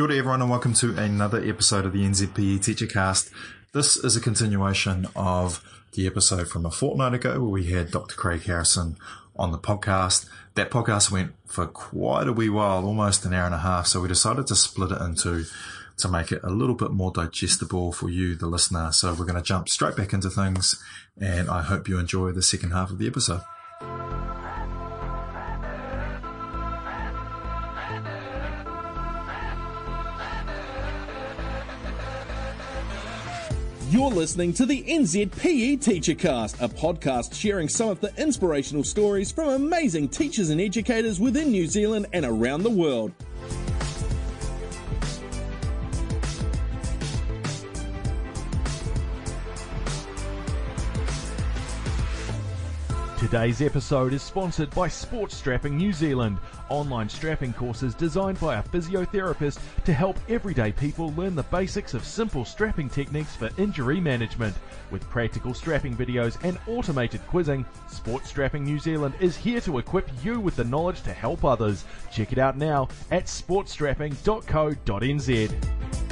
Kia ora everyone and welcome to another episode of the NZPE Teacher Cast. This is a continuation of the episode from a fortnight ago where we had Dr. Craig Harrison on the podcast. That podcast went for quite a wee while, almost an hour and a half, so we decided to split it into to make it a little bit more digestible for you, the listener. So we're going to jump straight back into things and I hope you enjoy the second half of the episode. You're listening to the NZPE Teacher Cast, a podcast sharing some of the inspirational stories from amazing teachers and educators within New Zealand and around the world. Today's episode is sponsored by Sports Strapping New Zealand, online strapping courses designed by a physiotherapist to help everyday people learn the basics of simple strapping techniques for injury management. With practical strapping videos and automated quizzing, Sports Strapping New Zealand is here to equip you with the knowledge to help others. Check it out now at sportstrapping.co.nz.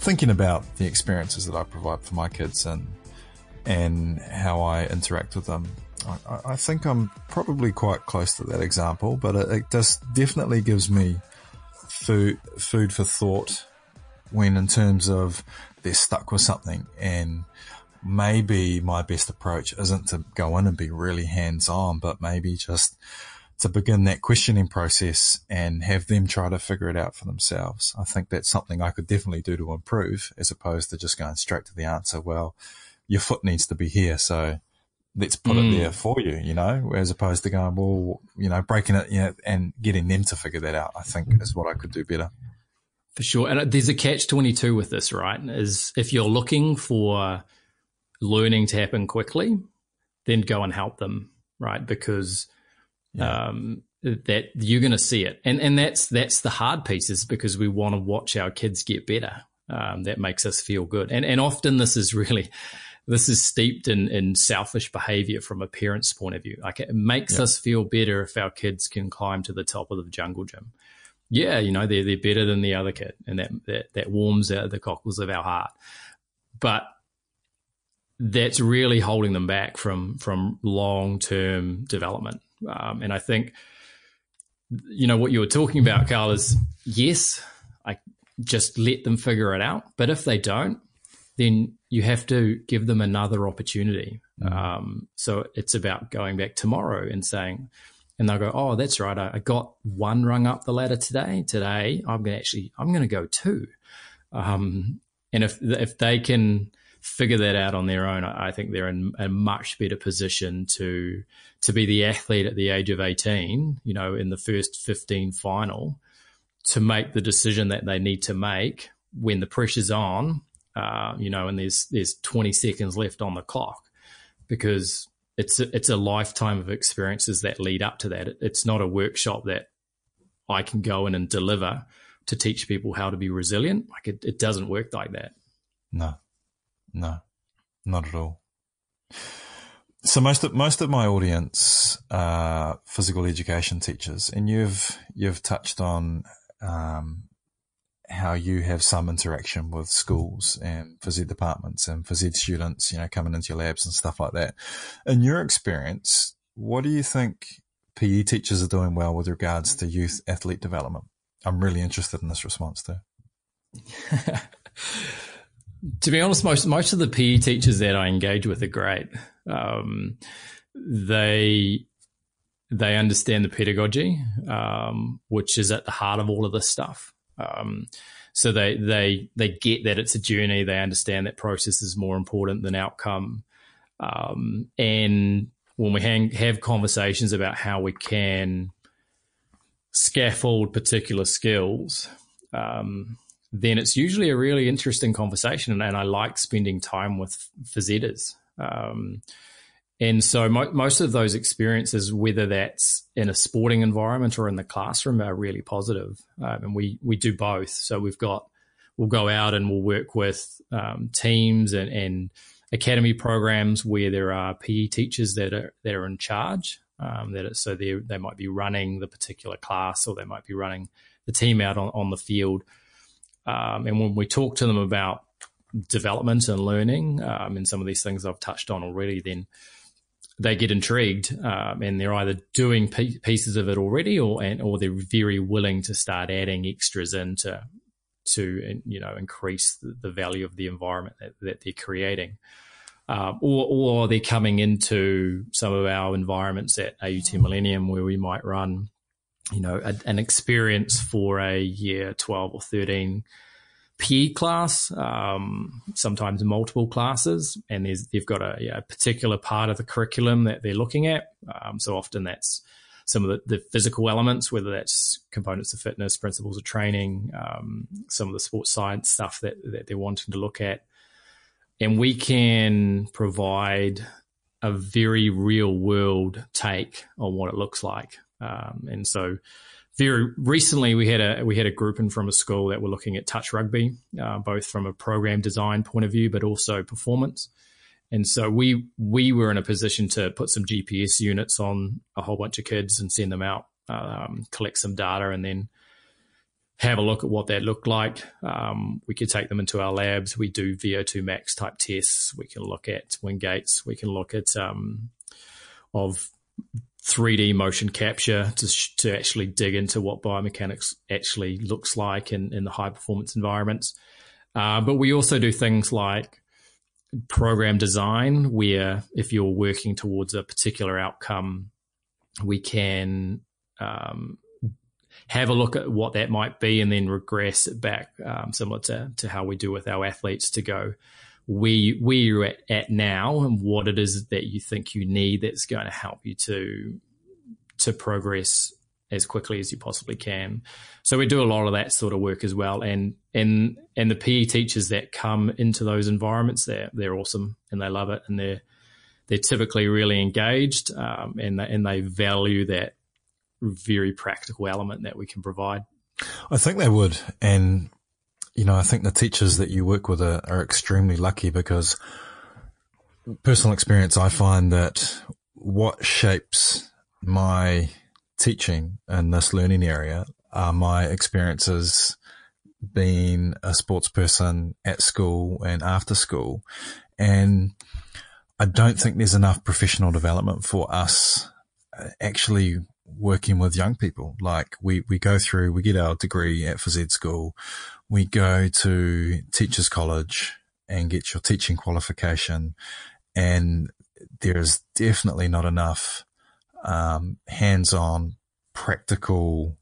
thinking about the experiences that I provide for my kids and and how I interact with them, I, I think I'm probably quite close to that example. But it, it just definitely gives me food food for thought when, in terms of they're stuck with something and maybe my best approach isn't to go in and be really hands on, but maybe just to begin that questioning process and have them try to figure it out for themselves. I think that's something I could definitely do to improve as opposed to just going straight to the answer. Well, your foot needs to be here. So let's put mm. it there for you, you know, as opposed to going, well, you know, breaking it, you know, and getting them to figure that out, I think is what I could do better. For sure. And there's a catch 22 with this, right? Is if you're looking for learning to happen quickly, then go and help them, right? Because yeah. um, that you're going to see it, and and that's that's the hard piece is because we want to watch our kids get better. Um, that makes us feel good, and and often this is really this is steeped in in selfish behavior from a parent's point of view. Like it makes yeah. us feel better if our kids can climb to the top of the jungle gym. Yeah, you know they're they're better than the other kid, and that that that warms the cockles of our heart. But that's really holding them back from from long term development. Um, and I think, you know, what you were talking about, Carl, is yes, I just let them figure it out. But if they don't, then you have to give them another opportunity. Mm. Um, so it's about going back tomorrow and saying, and they'll go, "Oh, that's right. I, I got one rung up the ladder today. Today, I'm going to actually, I'm going to go two. Um, and if if they can figure that out on their own, I think they're in a much better position to to be the athlete at the age of 18, you know, in the first 15 final, to make the decision that they need to make when the pressure's on, uh, you know, and there's there's 20 seconds left on the clock, because it's a, it's a lifetime of experiences that lead up to that. It's not a workshop that I can go in and deliver to teach people how to be resilient. Like it, it doesn't work like that. No. No, not at all. So most of most of my audience are physical education teachers, and you've you've touched on um, how you have some interaction with schools and phys ed departments and phys ed students, you know, coming into your labs and stuff like that. In your experience, what do you think PE teachers are doing well with regards to youth athlete development? I'm really interested in this response too. to be honest, most most of the PE teachers that I engage with are great. Um, they they understand the pedagogy, um, which is at the heart of all of this stuff. Um, so they they they get that it's a journey. They understand that process is more important than outcome. Um, and when we hang, have conversations about how we can scaffold particular skills, um, then it's usually a really interesting conversation. And I like spending time with phys Um, and so mo- most of those experiences, whether that's in a sporting environment or in the classroom, are really positive. Um, and we we do both. So we've got we'll go out and we'll work with um, teams and, and academy programs where there are PE teachers that are that are in charge. Um, that so they they might be running the particular class or they might be running the team out on, on the field. Um, and when we talk to them about development and learning um, and some of these things I've touched on already, then they get intrigued um, and they're either doing p- pieces of it already or and or they're very willing to start adding extras in to to you know increase the, the value of the environment that, that they're creating. Um, or, or they're coming into some of our environments at AUT Millennium where we might run, you know, a, an experience for a year 12 or 13 PE class, um, sometimes multiple classes, and they've got a, yeah, particular part of the curriculum that they're looking at. Um, so often that's some of the, the, physical elements, whether that's components of fitness, principles of training, um, some of the sports science stuff that, that they're wanting to look at. And we can provide a very real world take on what it looks like. Um, and so, very recently we had a we had a group in from a school that were looking at touch rugby, uh, both from a program design point of view, but also performance. And so we we were in a position to put some GPS units on a whole bunch of kids and send them out, um, collect some data, and then have a look at what that looked like. Um, we could take them into our labs. We do VO2 max type tests. We can look at Wingates. We can look at um, of 3D motion capture to, to actually dig into what biomechanics actually looks like in, in the high performance environments. Uh, but we also do things like program design, where if you're working towards a particular outcome, we can um, have a look at what that might be and then regress it back, um, similar to, to how we do with our athletes to go, where, you, where you're at, at now and what it is that you think you need that's going to help you to to progress as quickly as you possibly can. So we do a lot of that sort of work as well. And and and the PE teachers that come into those environments, they're they're awesome and they love it and they're they're typically really engaged um, and they, and they value that very practical element that we can provide. I think they would, and you know, I think the teachers that you work with are, are extremely lucky because personal experience, I find that what shapes my teaching in this learning area are my experiences being a sports person at school and after school. And I don't think there's enough professional development for us uh, actually working with young people. Like we, we go through, we get our degree at phys ed school we go to teachers college and get your teaching qualification and there's definitely not enough um, hands-on practical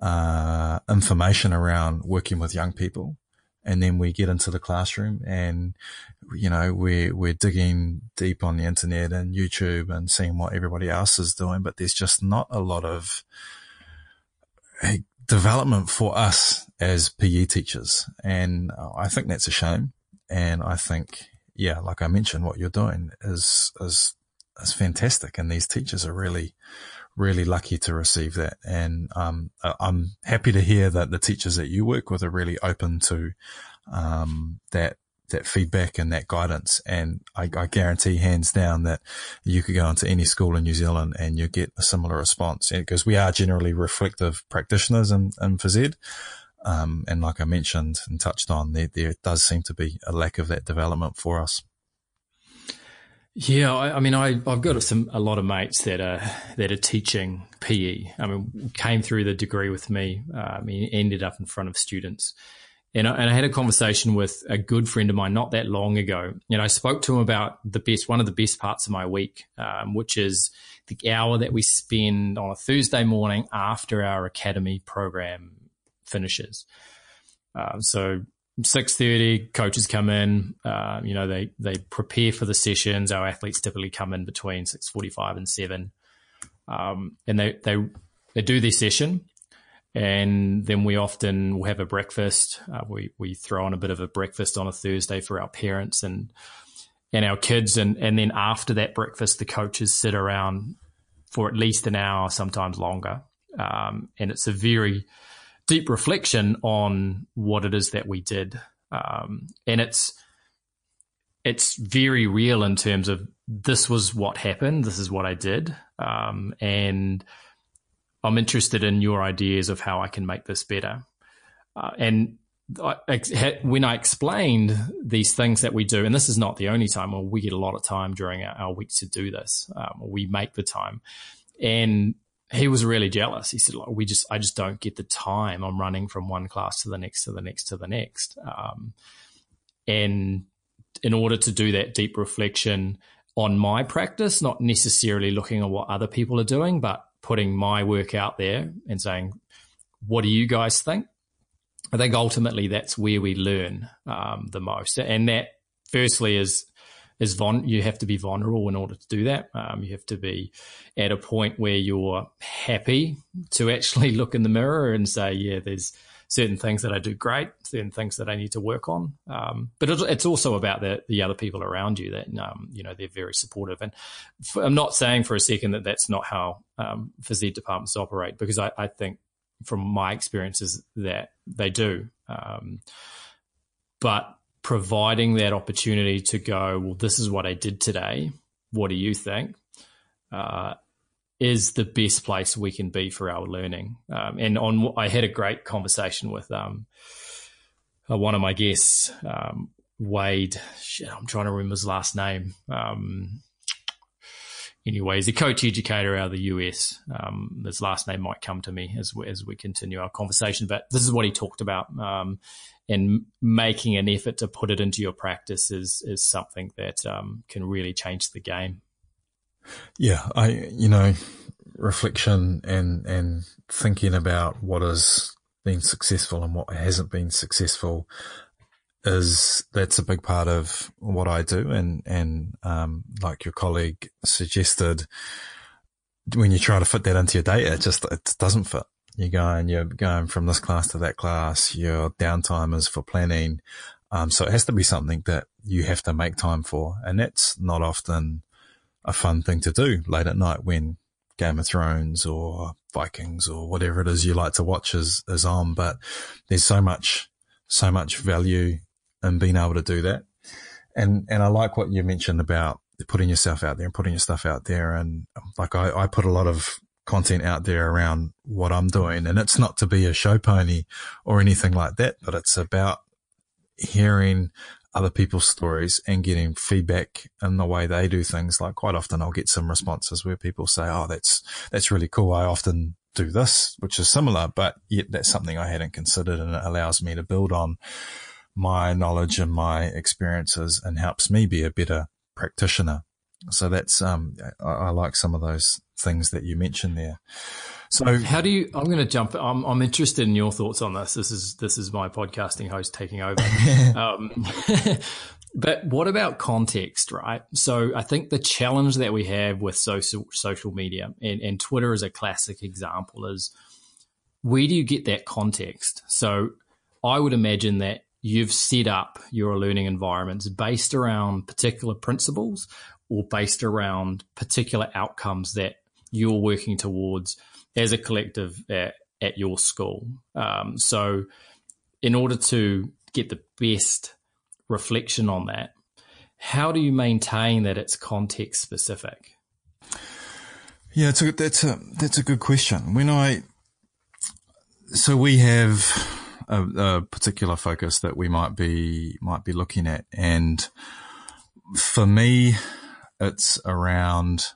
uh, information around working with young people. And then we get into the classroom and you know we're we're digging deep on the internet and YouTube and seeing what everybody else is doing but there's just not a lot of development for us as PE teachers. And I think that's a shame. And I think, yeah, like I mentioned, what you're doing is, is, is fantastic. And these teachers are really, really lucky to receive that. And, um, I'm happy to hear that the teachers that you work with are really open to, um, that that feedback and that guidance. And I, I, guarantee hands down that you could go into any school in New Zealand and you get a similar response because we are generally reflective practitioners in, in ed. Um, and like I mentioned and touched on, there, there does seem to be a lack of that development for us. Yeah, I, I mean, I, have got some a lot of mates that are that are teaching PE. I mean, came through the degree with me. Uh, I mean, ended up in front of students, and I, and I, had a conversation with a good friend of mine not that long ago. And I spoke to him about the best, one of the best parts of my week, um, which is the hour that we spend on a Thursday morning after our academy program finishes. Uh, so six thirty, coaches come in. Uh, you know, they they prepare for the sessions. Our athletes typically come in between six forty five and seven, um, and they they they do their session and then we often will have a breakfast. Uh, we we throw on a bit of a breakfast on a Thursday for our parents and and our kids, and and then after that breakfast, the coaches sit around for at least an hour, sometimes longer, um, and it's a very deep reflection on what it is that we did, um, and it's it's very real in terms of this was what happened, this is what I did, um, and I'm interested in your ideas of how I can make this better. Uh, and I, when I explained these things that we do, and this is not the only time, well, we get a lot of time during our, our weeks to do this. Um, we make the time, and he was really jealous. He said, "We just, I just don't get the time. I'm running from one class to the next, to the next, to the next." Um, and in order to do that deep reflection on my practice, not necessarily looking at what other people are doing, but putting my work out there and saying, "What do you guys think?" I think ultimately that's where we learn um, the most, and that firstly is is von- you have to be vulnerable in order to do that. Um, you have to be at a point where you're happy to actually look in the mirror and say, "Yeah, there's certain things that I do great, certain things that I need to work on." Um, but it's also about the the other people around you that um, you know they're very supportive. And for, I'm not saying for a second that that's not how um, phys ed departments operate because I, I think from my experiences that they do. Um, but providing that opportunity to go, well, this is what I did today. What do you think? Uh, is the best place we can be for our learning. Um, and on, I had a great conversation with um, uh, one of my guests, um, Wade. Shit, I'm trying to remember his last name. Um, anyway, he's a coach educator out of the US. Um, his last name might come to me as we, as we continue our conversation, but this is what he talked about. Um, and making an effort to put it into your practice is is something that um, can really change the game. Yeah, I you know reflection and and thinking about what has been successful and what hasn't been successful is that's a big part of what I do. And, and, um, like your colleague suggested, when you try to fit that into your data, it just, it doesn't fit. You're going, you're going from this class to that class. Your downtime is for planning. Um, so it has to be something that you have to make time for. And that's not often a fun thing to do late at night when Game of Thrones or Vikings or whatever it is you like to watch is, is on. But there's so much, so much value in being able to do that. And, and I like what you mentioned about putting yourself out there and putting your stuff out there. And um, like I, I put a lot of content out there around what I'm doing and it's not to be a show pony or anything like that, but it's about hearing other people's stories and getting feedback in the way they do things. Like quite often I'll get some responses where people say, Oh, that's, that's really cool. I often do this, which is similar, but yet that's something I hadn't considered and it allows me to build on my knowledge and my experiences and helps me be a better practitioner. So that's, um, I, I like some of those things that you mentioned there. So how do you, I'm going to jump, I'm, I'm interested in your thoughts on this. This is, this is my podcasting host taking over. um, but what about context, right? So I think the challenge that we have with social, social media and, and Twitter is a classic example is where do you get that context? So I would imagine that you've set up your learning environments based around particular principles or based around particular outcomes that you're working towards as a collective at, at your school. Um, so, in order to get the best reflection on that, how do you maintain that it's context specific? Yeah, it's a, that's a that's a good question. When I so we have a, a, particular focus that we might be might be looking at. And for me, it's around,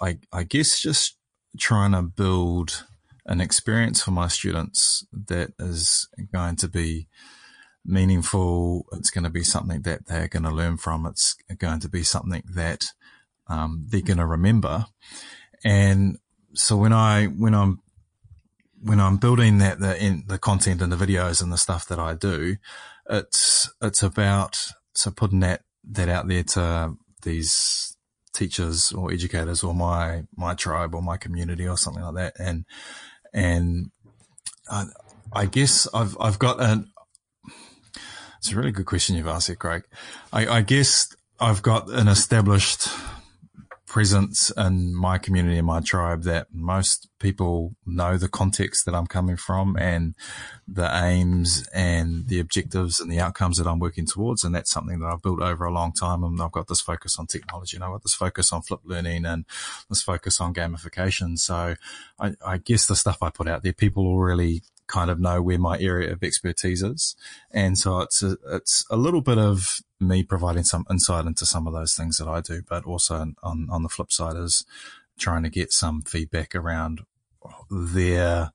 I, I guess, just trying to build an experience for my students that is going to be meaningful. It's going to be something that they're going to learn from. It's going to be something that um, they're going to remember. And so when I when I'm when I'm building that the in, the content and the videos and the stuff that I do, it's it's about so putting that that out there to these teachers or educators or my my tribe or my community or something like that, and and I, I guess I've I've got an it's a really good question you've asked here, Craig. I, I guess I've got an established presence in my community and my tribe that most people know the context that I'm coming from and the aims and the objectives and the outcomes that I'm working towards. And that's something that I've built over a long time. And I've got this focus on technology and I've got this focus on flip learning and this focus on gamification. So I, I guess the stuff I put out there, people will really kind of know where my area of expertise is. And so it's a, it's a little bit of me providing some insight into some of those things that I do, but also on, on the flip side is trying to get some feedback around their,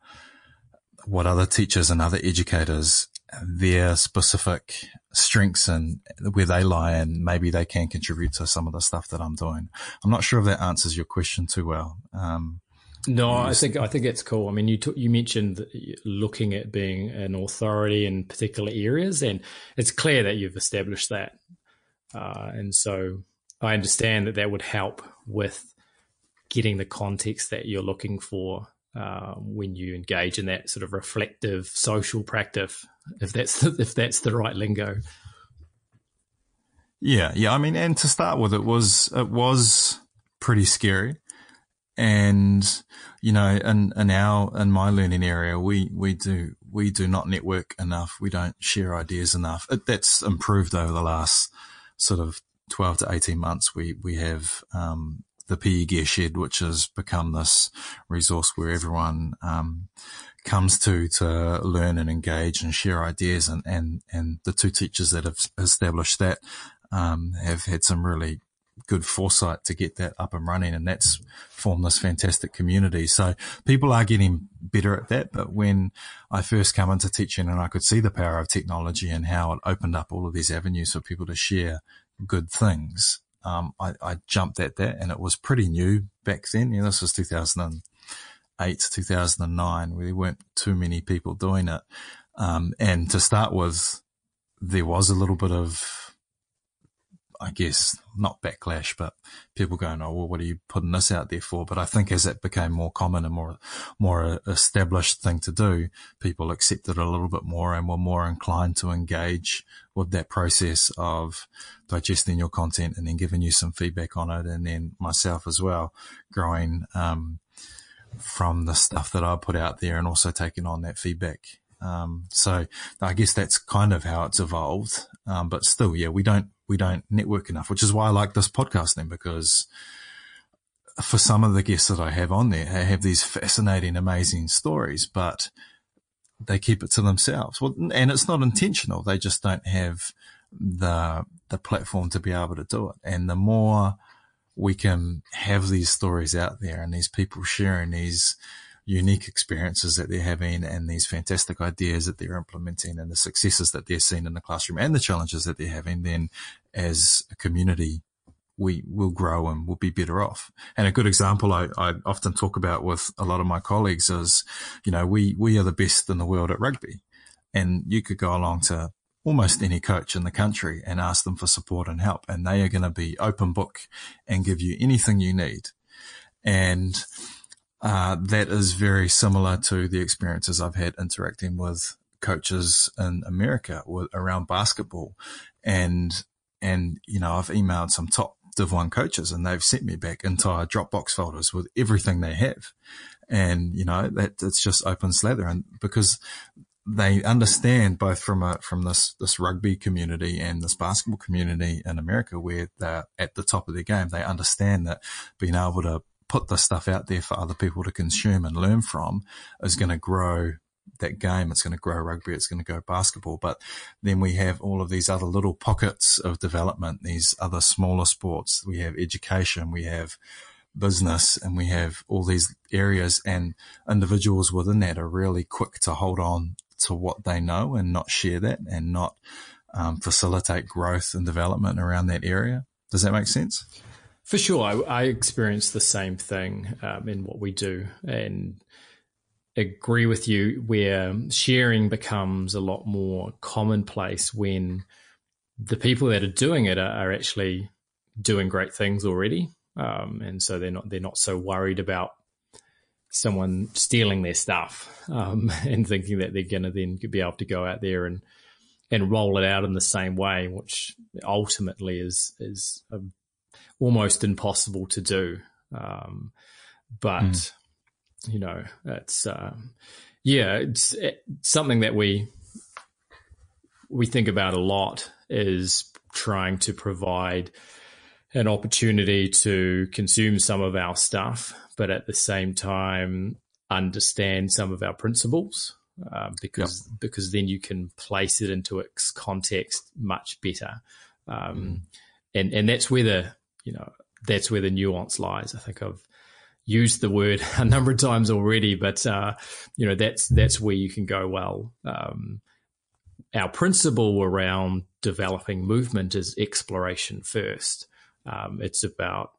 what other teachers and other educators, their specific strengths and where they lie and maybe they can contribute to some of the stuff that I'm doing. I'm not sure if that answers your question too well. Um, no, I think I think it's cool. I mean, you t- you mentioned looking at being an authority in particular areas, and it's clear that you've established that. Uh, and so I understand that that would help with getting the context that you're looking for uh, when you engage in that sort of reflective social practice, if that's the, if that's the right lingo. Yeah, yeah. I mean, and to start with, it was it was pretty scary and you know, in, in our, in my learning area, we, we do, we do not network enough. We don't share ideas enough. It, that's improved over the last sort of 12 to 18 months. We, we have, um, the PE Gear Shed, which has become this resource where everyone, um, comes to to learn and engage and share ideas and and and the two teachers that have established that um, have had some really good foresight to get that up and running. And that's formed this fantastic community. So people are getting better at that. But when I first come into teaching and I could see the power of technology and how it opened up all of these avenues for people to share good things, um, I, I, jumped at that and it was pretty new back then. You know, this was 2008, 2009, where there weren't too many people doing it. Um, and to start with, there was a little bit of I guess not backlash, but people going, "Oh, well, what are you putting this out there for?" But I think as it became more common and more more established thing to do, people accepted a little bit more and were more inclined to engage with that process of digesting your content and then giving you some feedback on it, and then myself as well, growing um, from the stuff that I put out there and also taking on that feedback. Um, so I guess that's kind of how it's evolved. Um, but still, yeah, we don't we don't network enough, which is why I like this podcasting because for some of the guests that I have on there, they have these fascinating, amazing stories, but they keep it to themselves. Well, and it's not intentional. They just don't have the, the platform to be able to do it. And the more we can have these stories out there and these people sharing these, unique experiences that they're having and these fantastic ideas that they're implementing and the successes that they're seeing in the classroom and the challenges that they're having, then as a community, we will grow and we'll be better off. And a good example I, I, often talk about with a lot of my colleagues is, you know, we, we are the best in the world at rugby. And you could go along to almost any coach in the country and ask them for support and help. And they are going to be open book and give you anything you need. And uh, that is very similar to the experiences I've had interacting with coaches in America with, around basketball. And, and, you know, I've emailed some top Div 1 coaches and they've sent me back entire Dropbox folders with everything they have. And, you know, that it's just open slather. And because they understand both from a, from this, this rugby community and this basketball community in America where they're at the top of their game, they understand that being able to put this stuff out there for other people to consume and learn from is going to grow that game. It's going to grow rugby. It's going to go basketball. But then we have all of these other little pockets of development, these other smaller sports. We have education. We have business and we have all these areas and individuals within that are really quick to hold on to what they know and not share that and not um, facilitate growth and development around that area. Does that make sense? For sure, I, I experience the same thing um, in what we do, and agree with you. Where sharing becomes a lot more commonplace when the people that are doing it are, are actually doing great things already, um, and so they're not they're not so worried about someone stealing their stuff um, and thinking that they're going to then be able to go out there and and roll it out in the same way, which ultimately is is a almost impossible to do. Um, but mm. you know, it's um, yeah, it's, it's something that we we think about a lot is trying to provide an opportunity to consume some of our stuff, but at the same time understand some of our principles um, because yep. because then you can place it into its context much better, um, mm. and and that's where the you know that's where the nuance lies. I think I've used the word a number of times already, but uh, you know that's that's where you can go well. Um, our principle around developing movement is exploration first. Um, it's about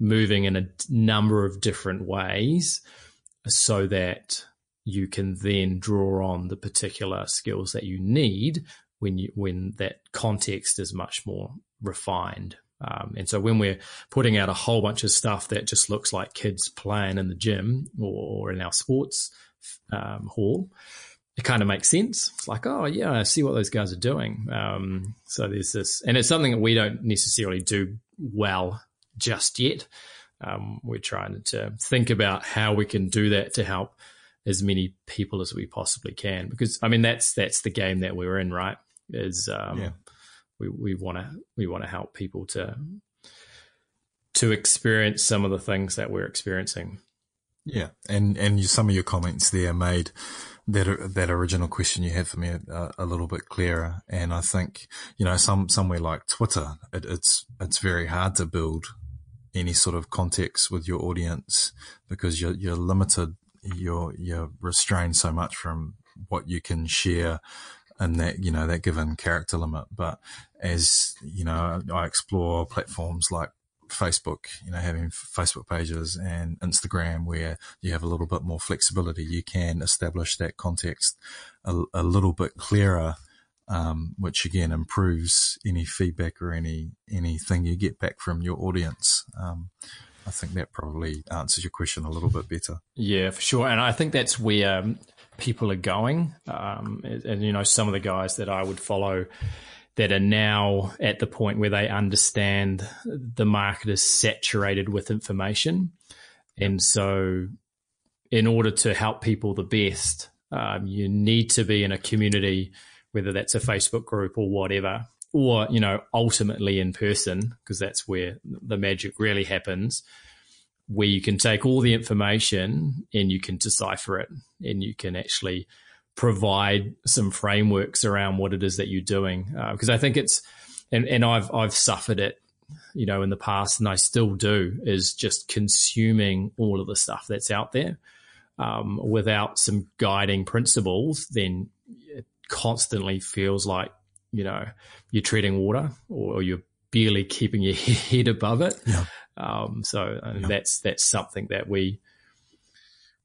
moving in a number of different ways so that you can then draw on the particular skills that you need when you when that context is much more refined. Um, and so when we're putting out a whole bunch of stuff that just looks like kids playing in the gym or, in our sports um, hall, it kind of makes sense. It's like, oh yeah, I see what those guys are doing. Um, so there's this, and it's something that we don't necessarily do well just yet. Um, we're trying to think about how we can do that to help as many people as we possibly can. Because I mean, that's that's the game that we're in, right? Is um, yeah. We we want to we want to help people to to experience some of the things that we're experiencing. Yeah, and and some of your comments there made that that original question you had for me a, a, little bit clearer. And I think you know some somewhere like Twitter, it, it's it's very hard to build any sort of context with your audience because you're you're limited, you're you're restrained so much from what you can share and that you know that given character limit. But as you know, I explore platforms like Facebook, you know, having Facebook pages and Instagram where you have a little bit more flexibility, you can establish that context a, a little bit clearer, um, which again improves any feedback or any anything you get back from your audience. Um, I think that probably answers your question a little bit better. Yeah, for sure. And I think that's where um, people are going. Um, and, and, you know, some of the guys that I would follow that are now at the point where they understand the market is saturated with information. And so, in order to help people the best, um, you need to be in a community, whether that's a Facebook group or whatever, or, you know, ultimately in person, because that's where the magic really happens, where you can take all the information and you can decipher it and you can actually provide some frameworks around what it is that you're doing because uh, I think it's and and I've I've suffered it you know in the past and I still do is just consuming all of the stuff that's out there um, without some guiding principles then it constantly feels like you know you're treading water or you're barely keeping your head above it yeah. Um, so yeah. that's that's something that we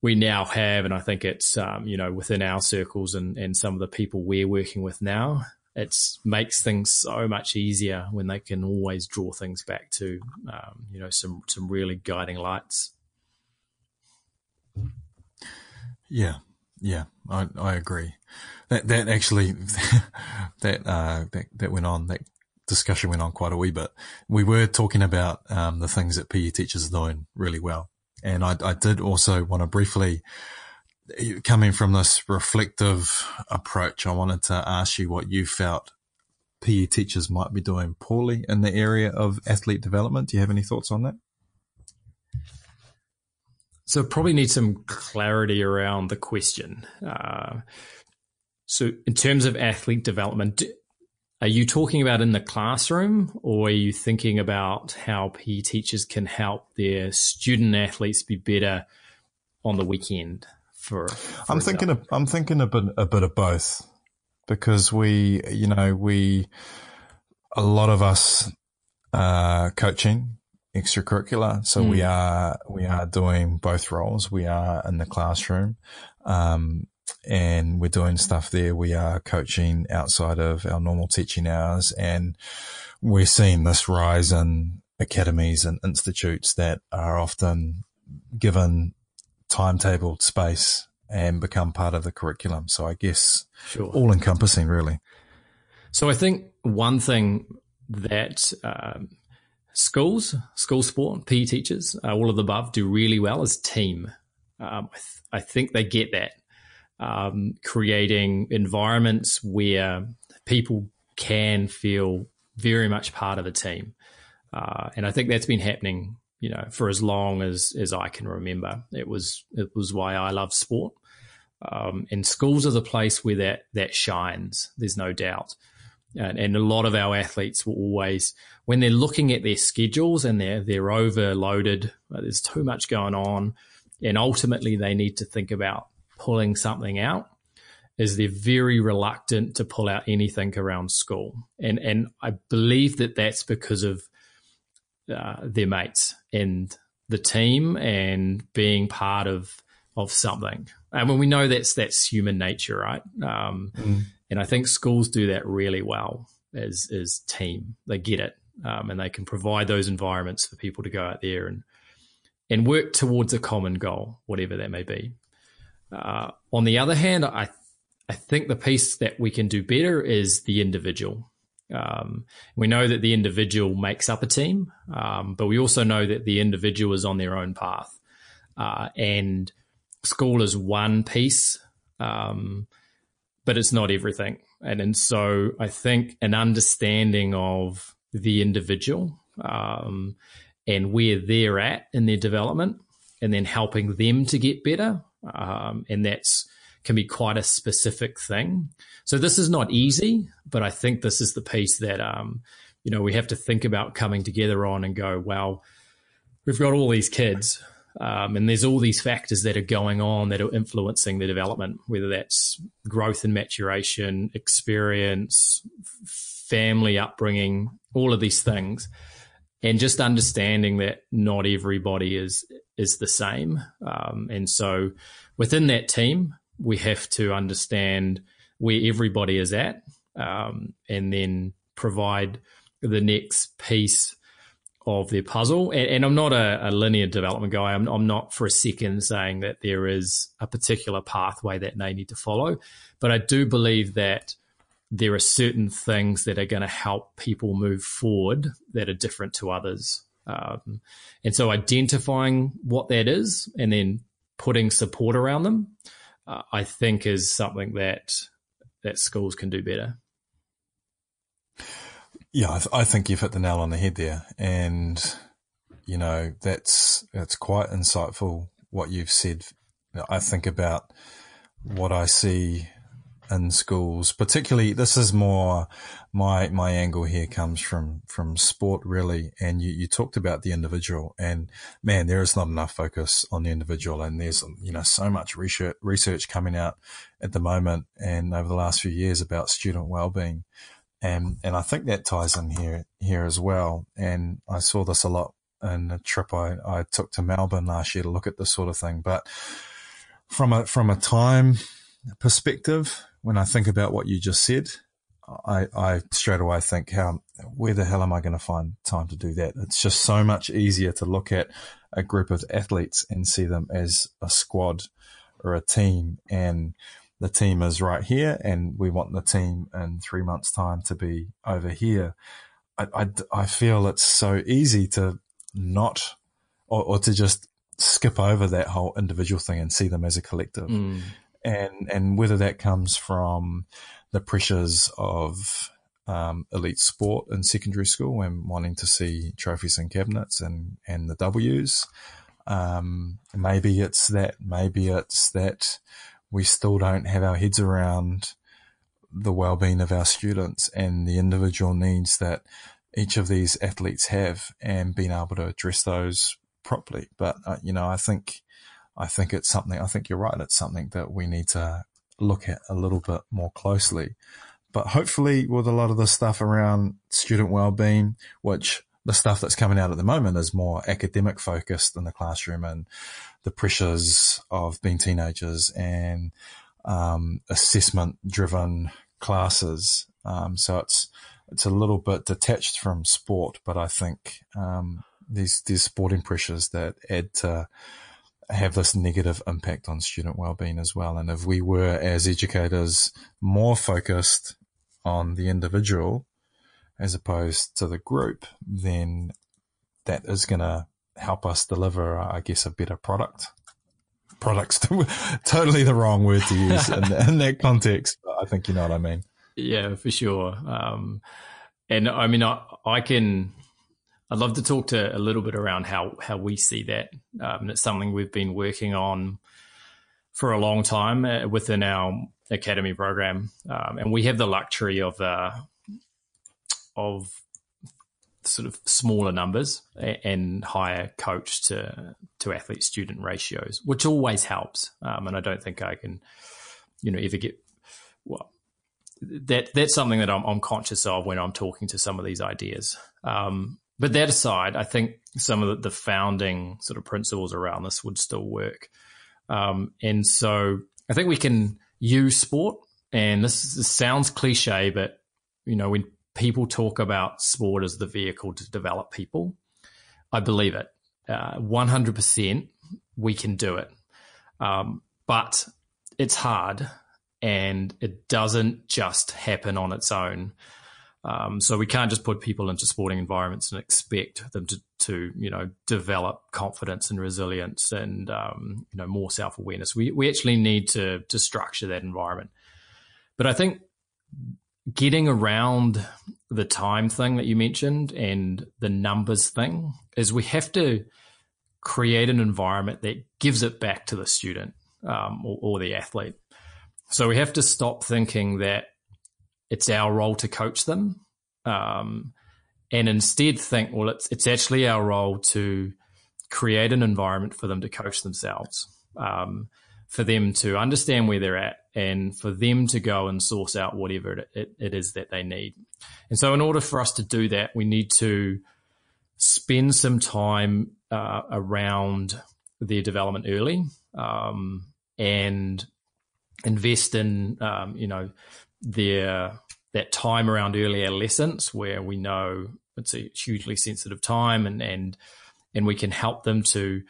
we now have, and I think it's um, you know within our circles and and some of the people we're working with now, it makes things so much easier when they can always draw things back to um, you know some some really guiding lights. Yeah, yeah, I I agree. That that actually that uh, that that went on that discussion went on quite a wee bit. We were talking about um, the things that PE teachers are doing really well and I, I did also want to briefly, coming from this reflective approach, I wanted to ask you what you felt PE teachers might be doing poorly in the area of athlete development. Do you have any thoughts on that? So probably need some clarity around the question. Uh, so in terms of athlete development, are you talking about in the classroom, or are you thinking about how PE teachers can help their student athletes be better on the weekend? For, for I'm thinking of, I'm thinking a bit a bit of both, because we you know we a lot of us are coaching extracurricular, so mm. we hmm. are we are doing both roles. We are in the classroom. Um, and we're doing stuff there. We are coaching outside of our normal teaching hours and we're seeing this rise in academies and institutes that are often given timetabled space and become part of the curriculum. So I guess sure. all encompassing really. So I think one thing that um, schools, school sport, PE teachers, uh, all of the above do really well as team. Um, I, th- I, think they get that. Um, creating environments where people can feel very much part of a team. Uh, and I think that's been happening, you know, for as long as, as I can remember. It was it was why I love sport. Um, and schools are the place where that that shines. There's no doubt. And, and, a lot of our athletes will always, when they're looking at their schedules and they're they're overloaded, there's too much going on, and ultimately they need to think about pulling something out. Is they're very reluctant to pull out anything around school, and and I believe that that's because of uh, their mates and the team and being part of of something. I mean, we know that's that's human nature, right? Um, mm. And I think schools do that really well as as team. They get it, um, and they can provide those environments for people to go out there and and work towards a common goal, whatever that may be. Uh, on the other hand, I I think the piece that we can do better is the individual. Um, we know that the individual makes up a team, um, but we also know that the individual is on their own path. Uh, and school is one piece, um, but it's not everything. And, and so I think an understanding of the individual um, and where they're at in their development, and then helping them to get better, um, and that's can be quite a specific thing. So this is not easy, but I think this is the piece that um, you know we have to think about coming together on and go, well, we've got all these kids um, and there's all these factors that are going on that are influencing the development, whether that's growth and maturation, experience, family upbringing, all of these things. And just understanding that not everybody is is the same, um, and so within that team, we have to understand where everybody is at, um, and then provide the next piece of their puzzle. And, and I'm not a, a, linear development guy. I'm, I'm, not for a second saying that there is a particular pathway that they need to follow, but I do believe that there are certain things that are going to help people move forward that are different to others. Um, and so identifying what that is and then putting support around them, uh, I think is something that that schools can do better. Yeah, I, th- I, think you've hit the nail on the head there, and you know that's that's quite insightful what you've said. I think about what I see in schools, particularly. This is more my my angle here comes from from sport really, and you you talked about the individual, and man, there is not enough focus on the individual, and there's you know so much research research coming out at the moment and over the last few years about student well-being and and I think that ties in here here as well. And I saw this a lot in a trip I, I took to Melbourne last year to look at this sort of thing. But from a from a time perspective, when I think about what you just said, I, I straight away think how where the hell am I going to find time to do that? It's just so much easier to look at a group of athletes and see them as a squad or a team and the team is right here and we want the team in three months time to be over here. I, I, I feel it's so easy to not, or, or, to just skip over that whole individual thing and see them as a collective. Mm. And, and whether that comes from the pressures of, um, elite sport in secondary school and wanting to see trophies and cabinets and, and the W's. Um, maybe it's that, maybe it's that we still don't have our heads around the well-being of our students and the individual needs that each of these athletes have and being able to address those properly. But, uh, you know, I think, I think it's something, I think you're right. It's something that we need to look at a little bit more closely. But hopefully with a lot of the stuff around student well-being, which the stuff that's coming out at the moment is more academic focused in the classroom and the pressures of being teenagers and um, assessment driven classes. Um, so it's it's a little bit detached from sport, but I think um, these these sporting pressures that add to have this negative impact on student well-being as well. And if we were as educators more focused on the individual as opposed to the group, then that is going to help us deliver, I guess, a better product. Products, totally the wrong word to use in, in, that context. I think you know what I mean. Yeah, for sure. Um, and I mean, I, I can, I'd love to talk to a little bit around how, how we see that. Um, it's something we've been working on for a long time uh, within our academy program. Um, and we have the luxury of, uh, of sort of smaller numbers and higher coach to to athlete student ratios, which always helps. Um, and I don't think I can, you know, ever get well. That that's something that I'm, I'm conscious of when I'm talking to some of these ideas. Um, but that aside, I think some of the, founding sort of principles around this would still work. Um, and so I think we can use sport, and this, this sounds cliche, but you know, when people talk about sport as the vehicle to develop people. I believe it. Uh, 100% we can do it. Um, but it's hard and it doesn't just happen on its own. Um, so we can't just put people into sporting environments and expect them to, to you know, develop confidence and resilience and um, you know more self awareness. We we actually need to to structure that environment. But I think getting around the time thing that you mentioned and the numbers thing is we have to create an environment that gives it back to the student um, or, or, the athlete. So we have to stop thinking that it's our role to coach them, um, and instead think, well, it's it's actually our role to create an environment for them to coach themselves. Um, for them to understand where they're at and for them to go and source out whatever it, it, it is that they need. And so, in order for us to do that, we need to spend some time uh, around their development early um, and invest in, um, you know, their that time around early adolescence where we know it's a hugely sensitive time and and and we can help them to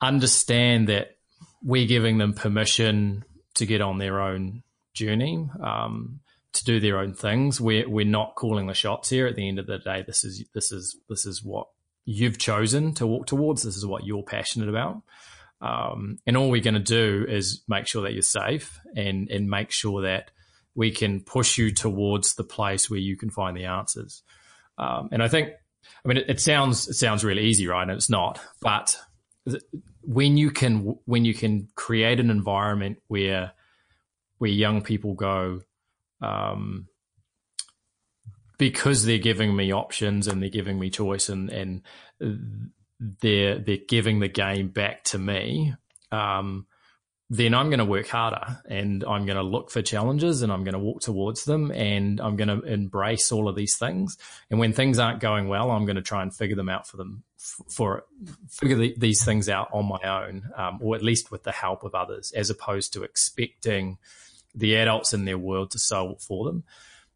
understand that we're giving them permission to get on their own journey, um, to do their own things. We're we're not calling the shots here. At the end of the day, this is this is this is what you've chosen to walk towards. This is what you're passionate about. Um, and all we're going to do is make sure that you're safe and and make sure that we can push you towards the place where you can find the answers. Um, and I think, I mean, it, it, sounds it sounds really easy, right? And it's not, but when you can when you can create an environment where where young people go um, because they're giving me options and they're giving me choice and and they're they're giving the game back to me um, then I'm going to work harder and I'm going to look for challenges and I'm going to walk towards them and I'm going to embrace all of these things. And when things aren't going well, I'm going to try and figure them out for them, for figure the, these things out on my own, um, or at least with the help of others, as opposed to expecting the adults in their world to solve for them.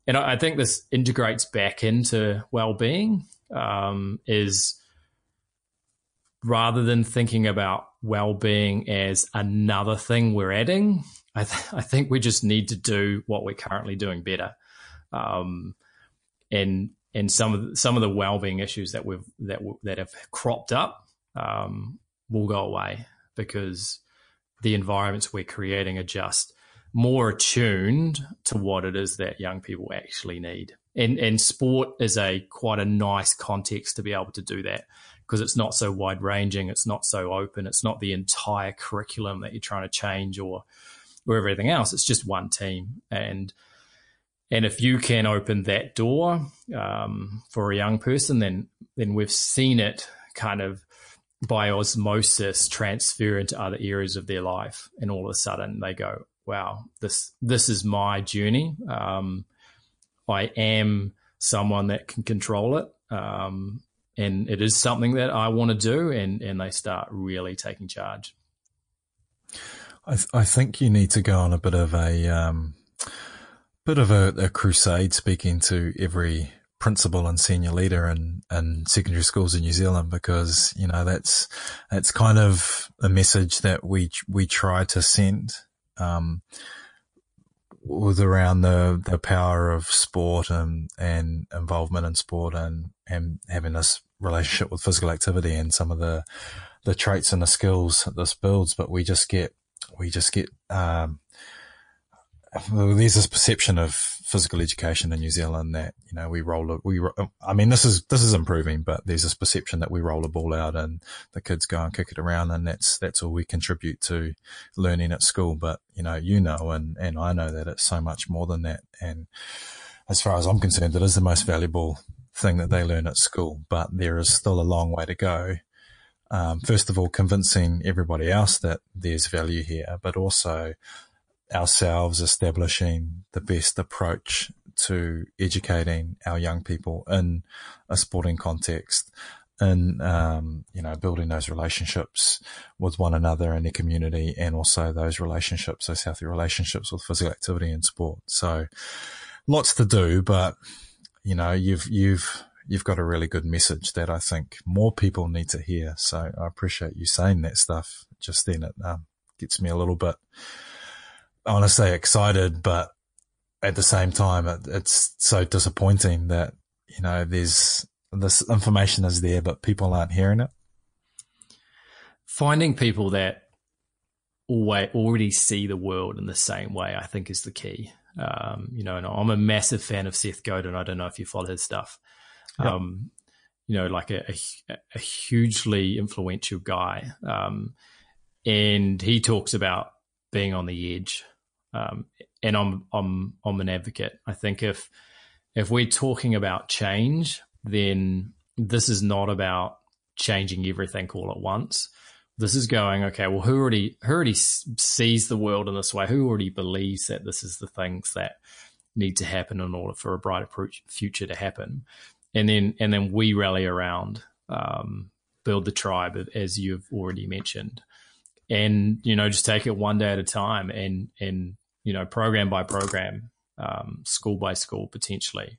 And I, I think this integrates back into well-being. Um, is rather than thinking about well-being as another thing we're adding, I, th- I think we just need to do what we're currently doing better. Um, and and some of the, some of the well-being issues that we've that w- that have cropped up um, will go away because the environments we're creating are just more attuned to what it is that young people actually need. And and sport is a quite a nice context to be able to do that because it's not so wide ranging, it's not so open, it's not the entire curriculum that you're trying to change or or everything else. It's just one team, and and if you can open that door um, for a young person, then then we've seen it kind of by osmosis transfer into other areas of their life, and all of a sudden they go, "Wow, this this is my journey. Um, I am someone that can control it." Um, and it is something that I want to do, and and they start really taking charge. I, th- I think you need to go on a bit of a um, bit of a, a, crusade, speaking to every principal and senior leader in, in secondary schools in New Zealand, because you know that's that's kind of a message that we we try to send. Um, around the, the power of sport and, and involvement in sport and, and having this relationship with physical activity and some of the the traits and the skills that this builds, but we just get we just get um, there's this perception of physical education in New Zealand that you know we roll a, we I mean this is this is improving, but there's this perception that we roll a ball out and the kids go and kick it around and that's that's all we contribute to learning at school. But you know you know and and I know that it's so much more than that. And as far as I'm concerned, it is the most valuable thing that they learn at school. But there is still a long way to go um, first of all, convincing everybody else that there's value here, but also ourselves establishing the best approach to educating our young people in a sporting context and um, you know building those relationships with one another in the community and also those relationships those healthy relationships with physical activity and sport so lots to do but you know you've you've you've got a really good message that I think more people need to hear. So I appreciate you saying that stuff just then. It um, gets me a little bit, I want to say excited, but at the same time, it, it's so disappointing that, you know, there's this information is there, but people aren't hearing it. Finding people that already see the world in the same way, I think, is the key. Um, you know, and I'm a massive fan of Seth Godin. I don't know if you follow his stuff. Yep. Um, you know, like a, a, a hugely influential guy. Um, and he talks about being on the edge. Um, and I'm, I'm, I'm an advocate. I think if, if we're talking about change, then this is not about changing everything all at once. This is going, okay, well, who already, who already sees the world in this way? Who already believes that this is the things that need to happen in order for a brighter future to happen? and then and then we rally around, um, build the tribe as you've already mentioned, and you know just take it one day at a time, and and you know program by program, um, school by school potentially.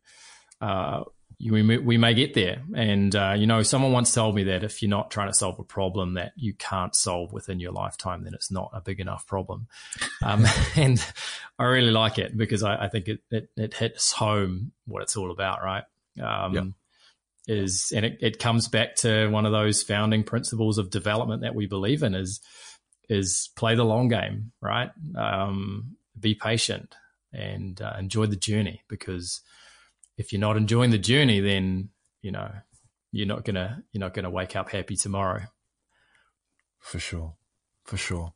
Uh, we may, we may get there, and uh, you know someone once told me that if you're not trying to solve a problem that you can't solve within your lifetime, then it's not a big enough problem. Um, and I really like it because I, I think it, it, it hits home what it's all about, right? Um, yep. Is and it, it comes back to one of those founding principles of development that we believe in is is play the long game, right? Um, be patient and uh, enjoy the journey because if you're not enjoying the journey, then you know you're not gonna you're not gonna wake up happy tomorrow. For sure, for sure.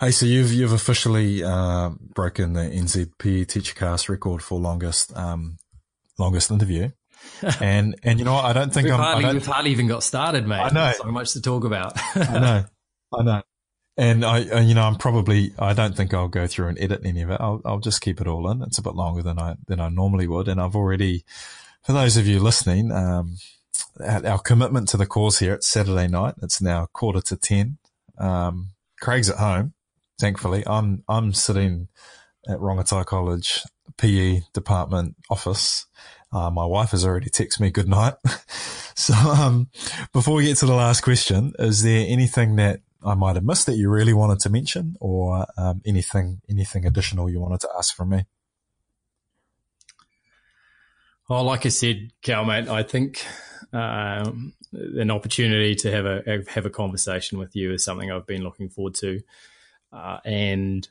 Hey, so you've you've officially uh, broken the NZP Teachercast record for longest um, longest interview. and and you know what? I don't think we've I'm. Hardly, I we've hardly even got started, mate. I know so much to talk about. I know, I know. And I, you know, I'm probably. I don't think I'll go through and edit any of it. I'll, I'll just keep it all in. It's a bit longer than I than I normally would. And I've already, for those of you listening, um, our, commitment to the cause here. It's Saturday night. It's now quarter to ten. Um, Craig's at home. Thankfully, I'm I'm sitting at Rongotai College PE department office. Uh, my wife has already texted me good night. so, um, before we get to the last question, is there anything that I might have missed that you really wanted to mention or, um, anything, anything additional you wanted to ask from me? Oh, like I said, Cal, mate, I think, um, an opportunity to have a, have a conversation with you is something I've been looking forward to. Uh, and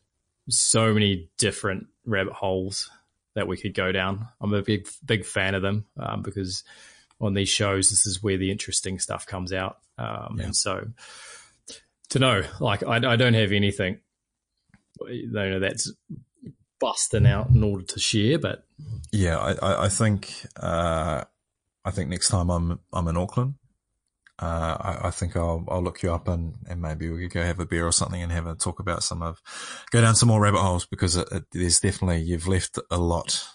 so many different rabbit holes that we could go down. I'm a big big fan of them um, because on these shows, this is where the interesting stuff comes out. Um, yeah. And so to know, like, I, I, don't have anything you know that's busting out in order to share, but yeah, I, I think uh, I think next time I'm I'm in Auckland, uh, I, I, think I'll, I'll look you up and, and maybe we could go have a beer or something and have a talk about some of, go down some more rabbit holes because it, it, there's definitely, you've left a lot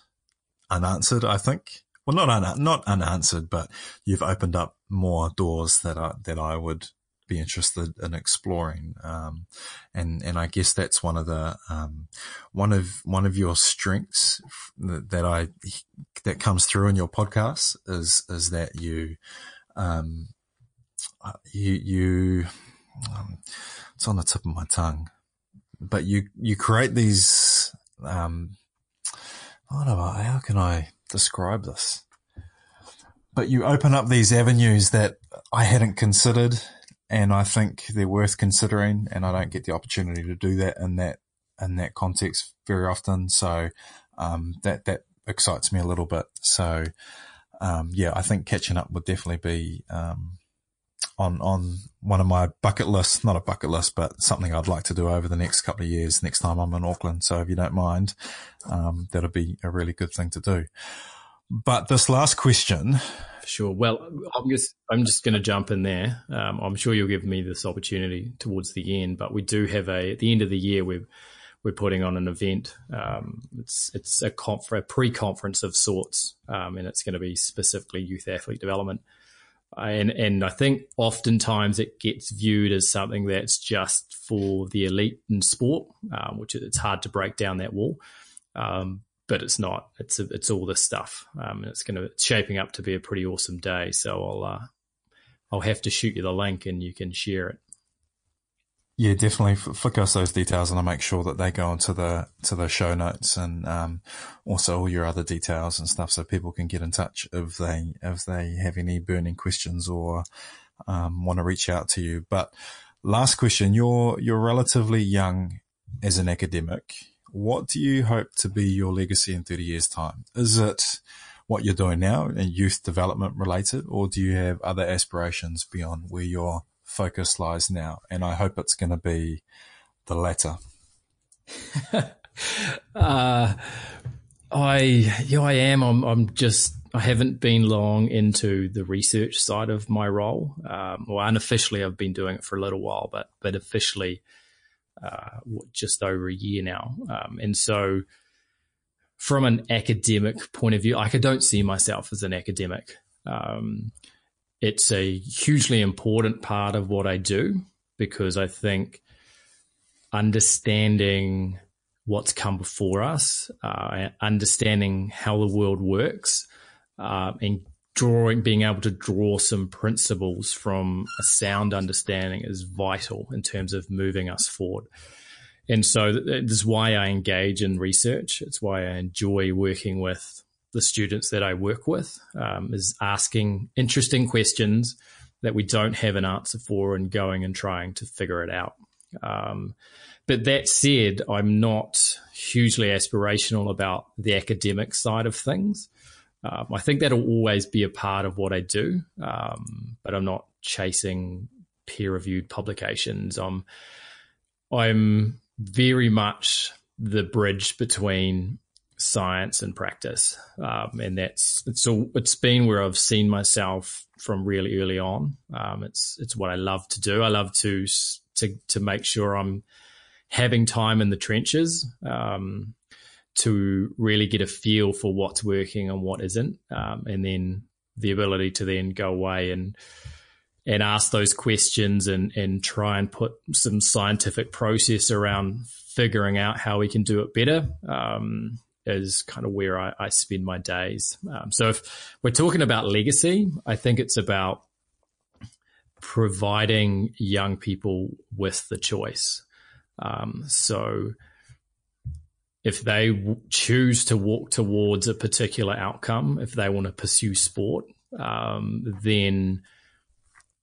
unanswered, I think. Well, not, un, not unanswered, but you've opened up more doors that I, that I would be interested in exploring. Um, and, and I guess that's one of the, um, one of, one of your strengths that, I, that comes through in your podcast is, is that you, um, you, you, um, it's on the tip of my tongue, but you, you create these, um, I don't know, how can I describe this? but you open up these avenues that I hadn't considered, and I think they're worth considering. And I don't get the opportunity to do that in that in that context very often. So um, that that excites me a little bit. So um, yeah, I think catching up would definitely be um, on on one of my bucket lists. Not a bucket list, but something I'd like to do over the next couple of years. Next time I'm in Auckland, so if you don't mind, um, that'll be a really good thing to do. But this last question. Sure. Well, I'm just I'm just going to jump in there. Um, I'm sure you'll give me this opportunity towards the end, but we do have a at the end of the year we're we're putting on an event. Um, it's it's a, conf- a pre-conference of sorts, um, and it's going to be specifically youth athlete development. And and I think oftentimes it gets viewed as something that's just for the elite in sport, um, which it's hard to break down that wall. Um, but it's not. It's a, it's all this stuff, um, and it's to it's shaping up to be a pretty awesome day. So I'll uh, I'll have to shoot you the link, and you can share it. Yeah, definitely flick us those details, and I'll make sure that they go into the to the show notes, and um, also all your other details and stuff, so people can get in touch if they if they have any burning questions or um, want to reach out to you. But last question: you're you're relatively young as an academic what do you hope to be your legacy in 30 years' time? Is it what you're doing now and youth development related, or do you have other aspirations beyond where your focus lies now? And I hope it's going to be the latter. uh, I, yeah, I am. I'm, I'm just, I haven't been long into the research side of my role. Um, well, unofficially, I've been doing it for a little while, but, but officially, uh, just over a year now. Um, and so, from an academic point of view, like I don't see myself as an academic. Um, it's a hugely important part of what I do because I think understanding what's come before us, uh, understanding how the world works, uh, and drawing, being able to draw some principles from a sound understanding is vital in terms of moving us forward. And so this is why I engage in research. It's why I enjoy working with the students that I work with, um, is asking interesting questions that we don't have an answer for and going and trying to figure it out. Um, but that said, I'm not hugely aspirational about the academic side of things. Um, I think that'll always be a part of what I do, um, but I'm not chasing peer-reviewed publications. I'm I'm very much the bridge between science and practice, um, and that's it's all, it's been where I've seen myself from really early on. Um, it's it's what I love to do. I love to to to make sure I'm having time in the trenches. Um, to really get a feel for what's working and what isn't, um, and then the ability to then go away and and ask those questions and and try and put some scientific process around figuring out how we can do it better um, is kind of where I, I spend my days. Um, so if we're talking about legacy, I think it's about providing young people with the choice. Um, so if they w- choose to walk towards a particular outcome, if they want to pursue sport, um, then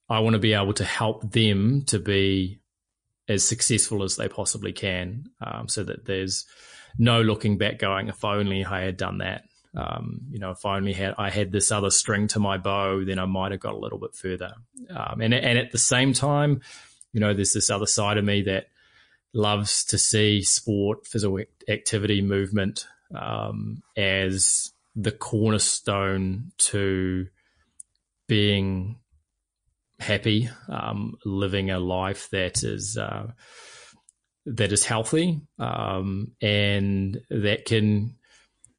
I want to be able to help them to be as successful as they possibly can, um, so that there's no looking back, going, "If only I had done that." Um, you know, if I only had I had this other string to my bow, then I might have got a little bit further. Um, and and at the same time, you know, there's this other side of me that loves to see sport, physical activity, movement um, as the cornerstone to being happy, um, living a life that is uh, that is healthy um, and that can,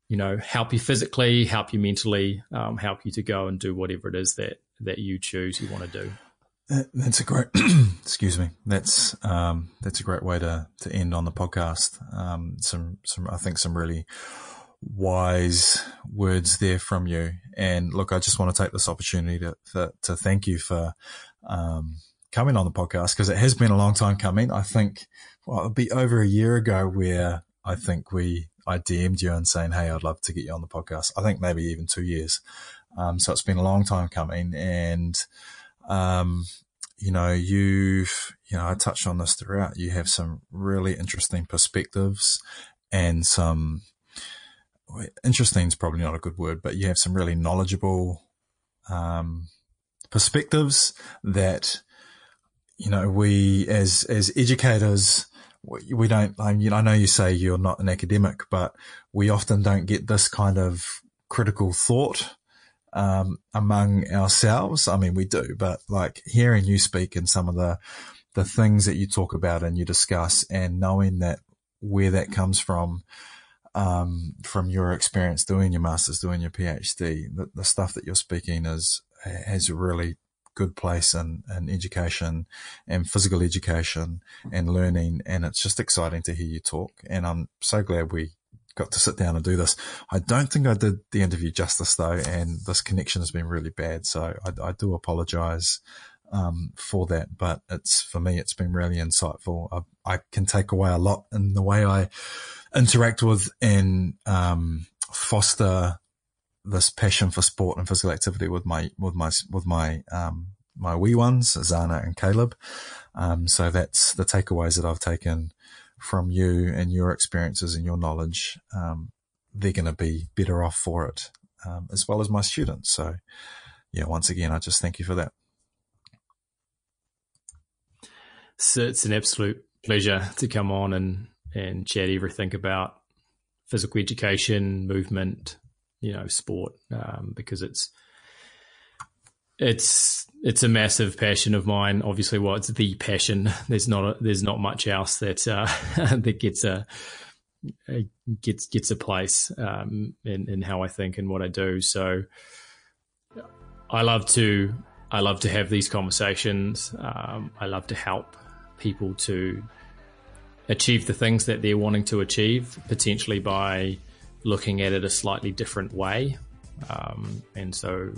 you know, help you physically, help you mentally, um, help you to go and do whatever it is that that you choose you want to do. That's a great, excuse me. That's, um, that's a great way to, to end on the podcast. Um, some, some, I think some really wise words there from you. And look, I just want to take this opportunity to, to, to thank you for, um, coming on the podcast because it has been a long time coming. I think, well, it'll be over a year ago where I think we, I DM'd you and saying, Hey, I'd love to get you on the podcast. I think maybe even two years. Um, so it's been a long time coming and, um, you know, you've, you know, I touched on this throughout. You have some really interesting perspectives and some, interesting is probably not a good word, but you have some really knowledgeable, um, perspectives that, you know, we as, as educators, we don't, I, mean, I know you say you're not an academic, but we often don't get this kind of critical thought um, among ourselves. I mean, we do, but like hearing you speak and some of the the things that you talk about and you discuss, and knowing that where that comes from, um, from your experience doing your masters, doing your PhD, the, the stuff that you're speaking is has a really good place in, in education and physical education and learning. And it's just exciting to hear you talk. And I'm so glad we got to sit down and do this. I don't think I did the interview justice though, and this connection has been really bad. So I, I do apologize um, for that, but it's for me, it's been really insightful. I, I, can take away a lot in the way I interact with and um, foster this passion for sport and physical activity with my with my with my um, my wee ones, Zana and Caleb. Um, so that's the takeaways that I've taken from you and your experiences and your knowledge, um, they're going to be better off for it, um, as well as my students. So, yeah, once again, I just thank you for that. So it's an absolute pleasure to come on and, and chat everything about physical education, movement, you know, sport, um, because it's it's it's a massive passion of mine. Obviously, well, it's the passion. There's not a, there's not much else that uh, that gets a, a, gets gets a place um, in in how I think and what I do. So, I love to I love to have these conversations. Um, I love to help people to achieve the things that they're wanting to achieve, potentially by looking at it a slightly different way. Um, and so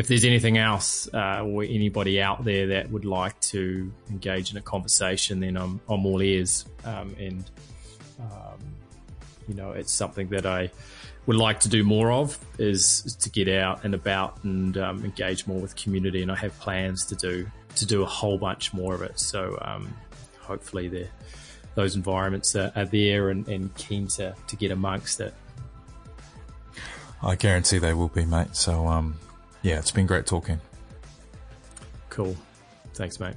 if there's anything else uh, or anybody out there that would like to engage in a conversation, then I'm, I'm all ears. Um, and, um, you know, it's something that I would like to do more of is, is to get out and about and um, engage more with community. And I have plans to do to do a whole bunch more of it. So um, hopefully those environments are, are there and, and keen to, to get amongst it. I guarantee they will be, mate. So, um, yeah, it's been great talking. Cool. Thanks, mate.